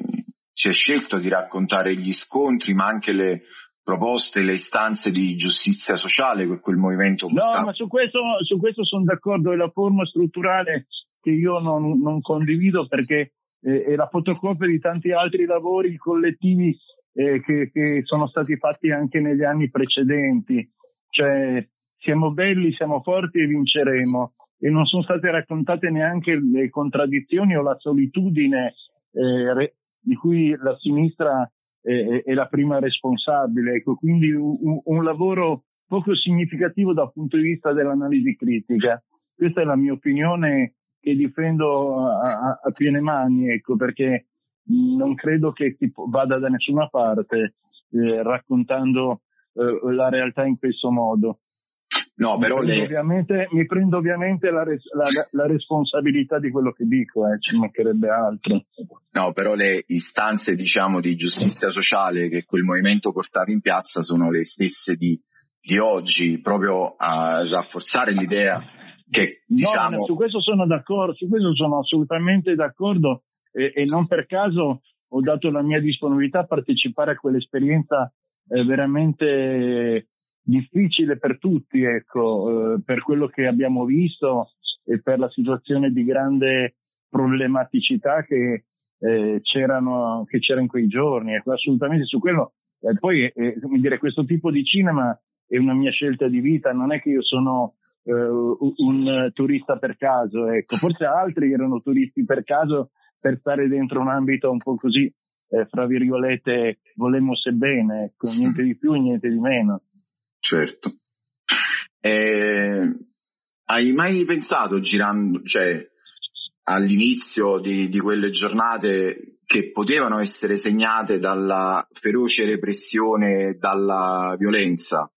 S2: si è scelto di raccontare gli scontri, ma anche le proposte, le istanze di giustizia sociale che quel movimento
S4: portava. No, ma su questo, su questo sono d'accordo, è la forma strutturale che io non, non condivido perché eh, è la fotocopia di tanti altri lavori collettivi eh, che, che sono stati fatti anche negli anni precedenti. Cioè, siamo belli, siamo forti e vinceremo. E non sono state raccontate neanche le contraddizioni o la solitudine eh, di cui la sinistra è, è la prima responsabile. Ecco, quindi un, un, lavoro poco significativo dal punto di vista dell'analisi critica. Questa è la mia opinione che difendo a, a, piene mani, ecco, perché non credo che si vada da nessuna parte eh, raccontando eh, la realtà in questo modo.
S2: No, però
S4: mi,
S2: le...
S4: prendo ovviamente, mi prendo ovviamente la, res- la, la, responsabilità di quello che dico, eh, ci mancherebbe altro.
S2: No, però le istanze, diciamo, di giustizia sociale che quel movimento portava in piazza sono le stesse di, di oggi, proprio a rafforzare l'idea che, diciamo...
S4: No, su questo sono d'accordo, su questo sono assolutamente d'accordo e, e non per caso ho dato la mia disponibilità a partecipare a quell'esperienza eh, veramente difficile per tutti, ecco, eh, per quello che abbiamo visto e per la situazione di grande problematicità che, eh, c'erano, che c'era in quei giorni. Ecco, assolutamente su quello. Eh, poi, eh, come dire, questo tipo di cinema è una mia scelta di vita, non è che io sono eh, un turista per caso, ecco. Forse altri erano turisti per caso per stare dentro un ambito un po' così eh, fra virgolette, volemmo bene, ecco, niente di più e niente di meno.
S2: Certo. Eh, hai mai pensato girando, cioè all'inizio di, di quelle giornate che potevano essere segnate dalla feroce repressione, dalla violenza?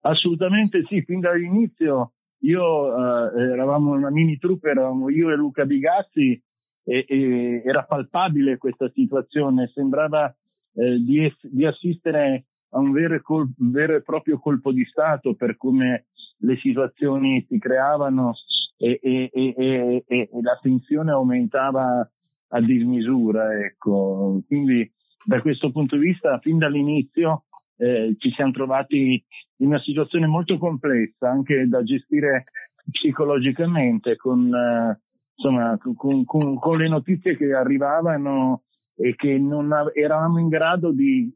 S4: Assolutamente sì, fin dall'inizio io eh, eravamo una mini troupe, eravamo io e Luca Bigazzi e, e era palpabile questa situazione, sembrava eh, di, di, assistere a un vero e, col- vero e, proprio colpo di Stato per come le situazioni si creavano e, e la tensione aumentava a dismisura. Ecco. Quindi da questo punto di vista, fin dall'inizio eh, ci siamo trovati in una situazione molto complessa, anche da gestire psicologicamente, con, eh, insomma, con, con, con, le notizie che arrivavano e che non av- eravamo in grado di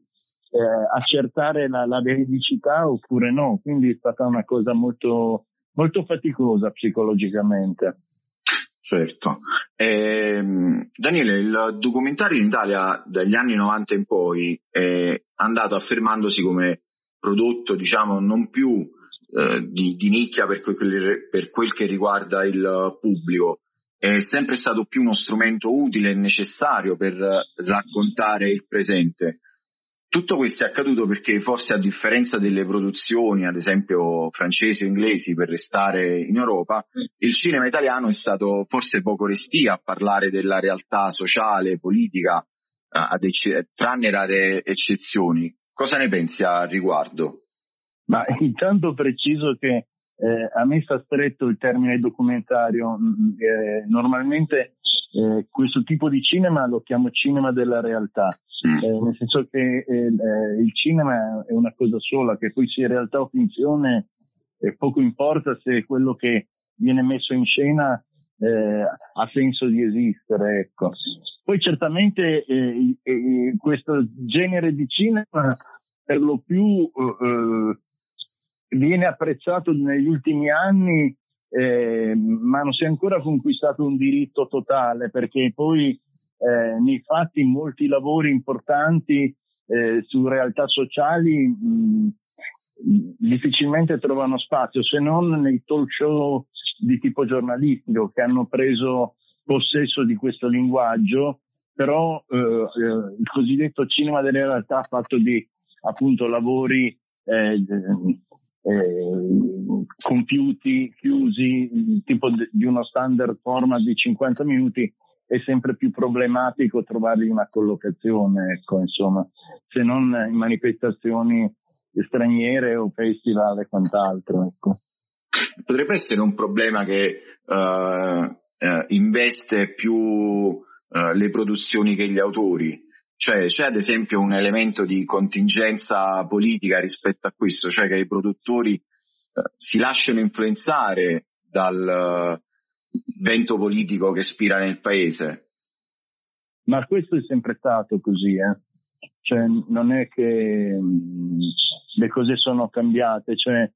S4: eh, accertare la, la, veridicità oppure no. Quindi è stata una cosa molto, molto faticosa psicologicamente.
S2: Certo. Eh, Daniele, il documentario in Italia dagli anni 90 in poi è andato affermandosi come prodotto, diciamo, non più eh, di, di, nicchia per quel, per quel che riguarda il pubblico, è sempre stato più uno strumento utile e necessario per raccontare il presente. Tutto questo è accaduto perché forse a differenza delle produzioni, ad esempio francesi o inglesi, per restare in Europa, il cinema italiano è stato forse poco restio a parlare della realtà sociale, politica, ecce- tranne rare eccezioni. Cosa ne pensi a riguardo?
S4: Ma intanto preciso che eh, a me sta stretto il termine documentario. Mm, mm, eh, normalmente eh, questo tipo di cinema lo chiamo cinema della realtà, eh, nel senso che eh, eh, il cinema è una cosa sola, che poi sia realtà o finzione, poco importa se quello che viene messo in scena ha senso di esistere. Ecco. Poi certamente questo genere di cinema per lo più viene apprezzato negli ultimi anni eh, ma non si è ancora conquistato un diritto totale perché poi eh, nei fatti molti lavori importanti eh, su realtà sociali mh, difficilmente trovano spazio se non nei talk show di tipo giornalistico che hanno preso possesso di questo linguaggio però eh, eh, il cosiddetto cinema delle realtà fatto di appunto lavori eh, eh, compiuti, chiusi, tipo di uno standard format di 50 minuti, è sempre più problematico trovargli una collocazione, ecco, insomma, se non in manifestazioni straniere o festival e quant'altro, ecco.
S2: Potrebbe essere un problema che uh, investe più uh, le produzioni che gli autori, cioè c'è ad esempio un elemento di contingenza politica rispetto a questo, cioè che i produttori eh, si lasciano influenzare dal uh, vento politico che spira nel paese.
S4: Ma questo è sempre stato così, eh? cioè, non è che mh, mm, le cose sono cambiate, cioè,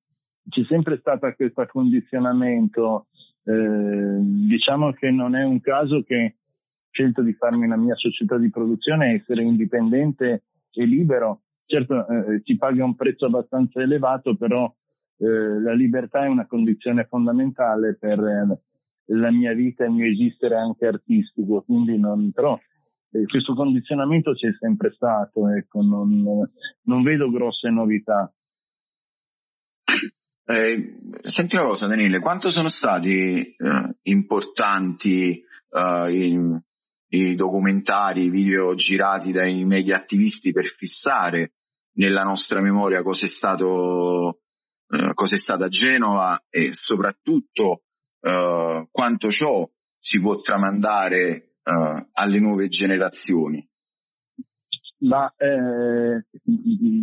S4: c'è sempre stato questo condizionamento. Eh, diciamo che non è un caso che scelto di farmi una mia società di produzione, essere indipendente e libero. Certo, eh, ci paga un prezzo abbastanza elevato, però eh, la libertà è una condizione fondamentale per eh, la mia vita e il mio esistere anche artistico, quindi non, però eh, questo condizionamento c'è sempre stato, ecco, non, non vedo grosse novità.
S2: Eh, senti una cosa Daniele, quanto sono stati eh, importanti uh, in, i documentari, i video girati dai media attivisti per fissare nella nostra memoria cosa è stato, eh, cosa è stata Genova e soprattutto eh, quanto ciò si può tramandare eh, alle nuove generazioni.
S4: Ma eh,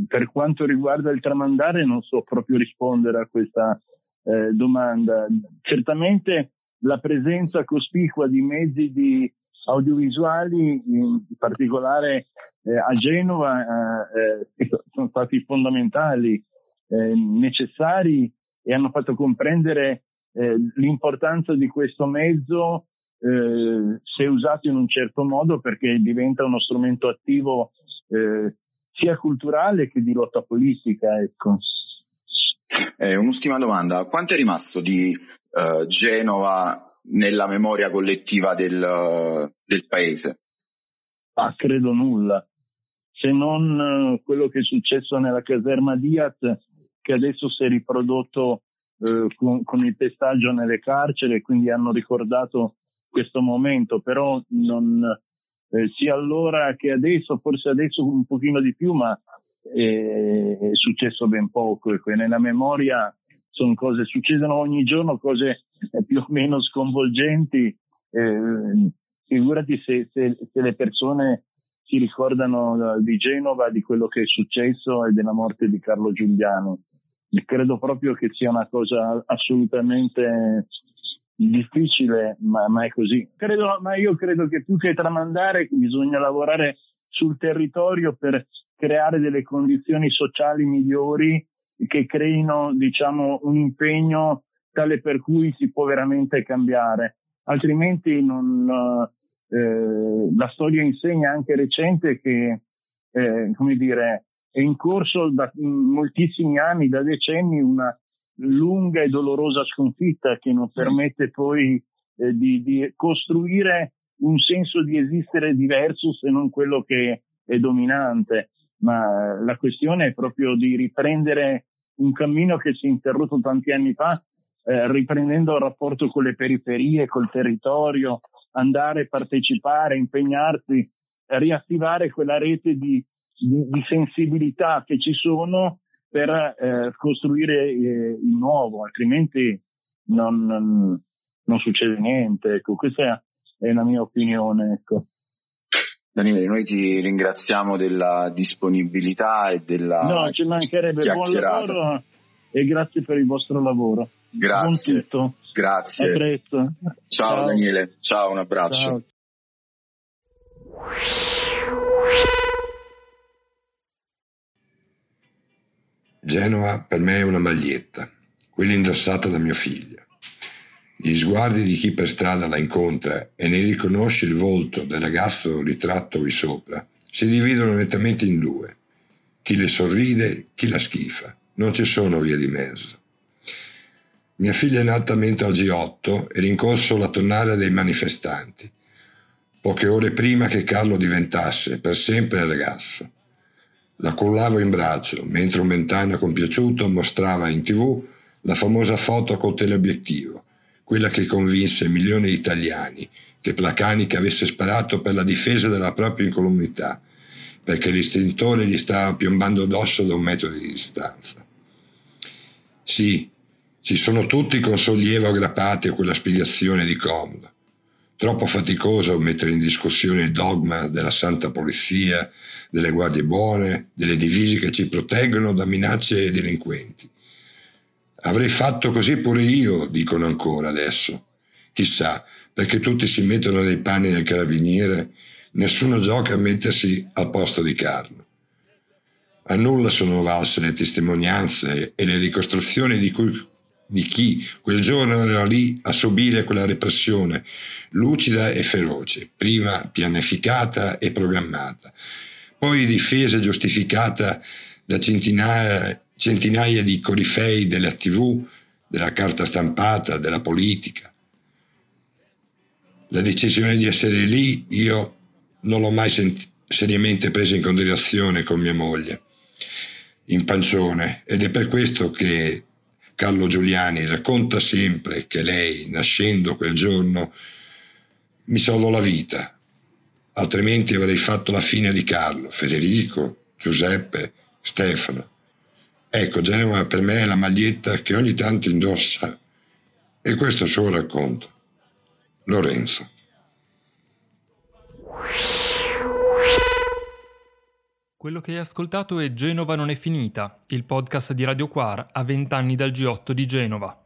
S4: per quanto riguarda il tramandare non so proprio rispondere a questa eh, domanda. Certamente la presenza cospicua di mezzi di audiovisuali, in particolare eh, a Genova, eh, eh sono stati fondamentali, eh, necessari e hanno fatto comprendere eh, l'importanza di questo mezzo eh, se usato in un certo modo perché diventa uno strumento attivo sia culturale che di lotta politica. Ecco.
S2: Un'ultima domanda, quanto è rimasto di Genova nella memoria collettiva del, del paese?
S4: Ah, credo nulla, se non uh, quello che è successo nella caserma Diaz, che adesso si è riprodotto con, con, il pestaggio nelle carceri quindi hanno ricordato questo momento, però non, eh, sia allora che adesso, forse adesso un pochino di più, ma eh, è successo ben poco. Ecco, nella memoria sono cose, succedono ogni giorno cose eh, più o meno sconvolgenti. Eh, figurati se, se, se, le persone si ricordano di Genova, di quello che è successo e della morte di Carlo Giuliano. Credo proprio che sia una cosa assolutamente difficile, ma, ma è così. Credo, ma io credo che più che tramandare bisogna lavorare sul territorio per creare delle condizioni sociali migliori che creino, diciamo, un impegno tale per cui si può veramente cambiare. Altrimenti non, eh, la storia insegna anche recente che, eh, come dire, è in corso da moltissimi anni, da decenni, una lunga e dolorosa sconfitta che non permette poi eh, di, di, costruire un senso di esistere diverso se non quello che è dominante. Ma la questione è proprio di riprendere un cammino che si è interrotto tanti anni fa, eh, riprendendo il rapporto con le periferie, col territorio, andare, partecipare, impegnarsi, riattivare quella rete di, di, di sensibilità che ci sono per eh, costruire eh, il nuovo, altrimenti non, non, non, succede niente. Ecco, questa è la mia opinione. Ecco.
S2: Daniele, noi ti ringraziamo della disponibilità e della
S4: No, ci mancherebbe buon lavoro e grazie per il vostro lavoro.
S2: Grazie.
S4: Buon tutto.
S2: Grazie.
S4: A presto.
S2: Ciao, Ciao. Daniele, ciao, un abbraccio. Ciao.
S5: Genova per me è una maglietta, quella indossata da mio figlio. Gli sguardi di chi per strada la incontra e ne riconosce il volto del ragazzo ritratto qui sopra si dividono nettamente in due. Chi le sorride, chi la schifa. Non ci sono vie di mezzo. Mia figlia è nata mentre al G8 e rincorso la tonnara dei manifestanti, poche ore prima che Carlo diventasse per sempre ragazzo. La cullavo in braccio, mentre un vent'anni compiaciuto mostrava in tv la famosa foto col teleobiettivo, quella che convinse milioni di italiani che Placanik avesse sparato per la difesa della propria incolumità, perché l'istintore gli stava piombando addosso da un metro di distanza. Sì, ci sono tutti con sollievo aggrappati a quella spiegazione di comodo. Troppo faticoso mettere in discussione il dogma della santa polizia delle guardie buone, delle divise che ci proteggono da minacce e delinquenti. Avrei fatto così pure io, dicono ancora adesso. Chissà, perché tutti si mettono nei panni del carabiniere, nessuno gioca a mettersi al posto di Carlo. A nulla sono valse le testimonianze e le ricostruzioni di, cui, di chi quel giorno era lì a subire quella repressione, lucida e feroce, prima pianificata e programmata, poi difesa e giustificata da centinaia, centinaia di corifei della tv, della carta stampata, della politica. La decisione di essere lì io non l'ho mai sent- seriamente presa in considerazione con mia moglie, in pancione, ed è per questo che Carlo Giuliani racconta sempre che lei, nascendo quel giorno, mi salvò la vita altrimenti avrei fatto la fine di Carlo, Federico, Giuseppe, Stefano. Ecco, Genova per me è la maglietta che ogni tanto indossa e questo il suo racconto. Lorenzo.
S1: Quello che hai ascoltato è Genova non è finita, il podcast di Radio Quar a 20 anni dal G8 di Genova.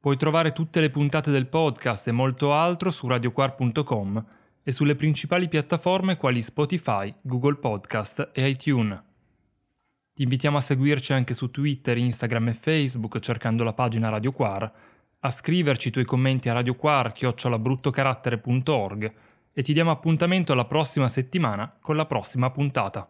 S1: Puoi trovare tutte le puntate del podcast e molto altro su radioquar.com e sulle principali piattaforme quali Spotify, Google Podcast e iTunes. Ti invitiamo a seguirci anche su Twitter, Instagram e Facebook cercando la pagina Radio Quar, a scriverci i tuoi commenti a radioquar.org e ti diamo appuntamento la prossima settimana con la prossima puntata.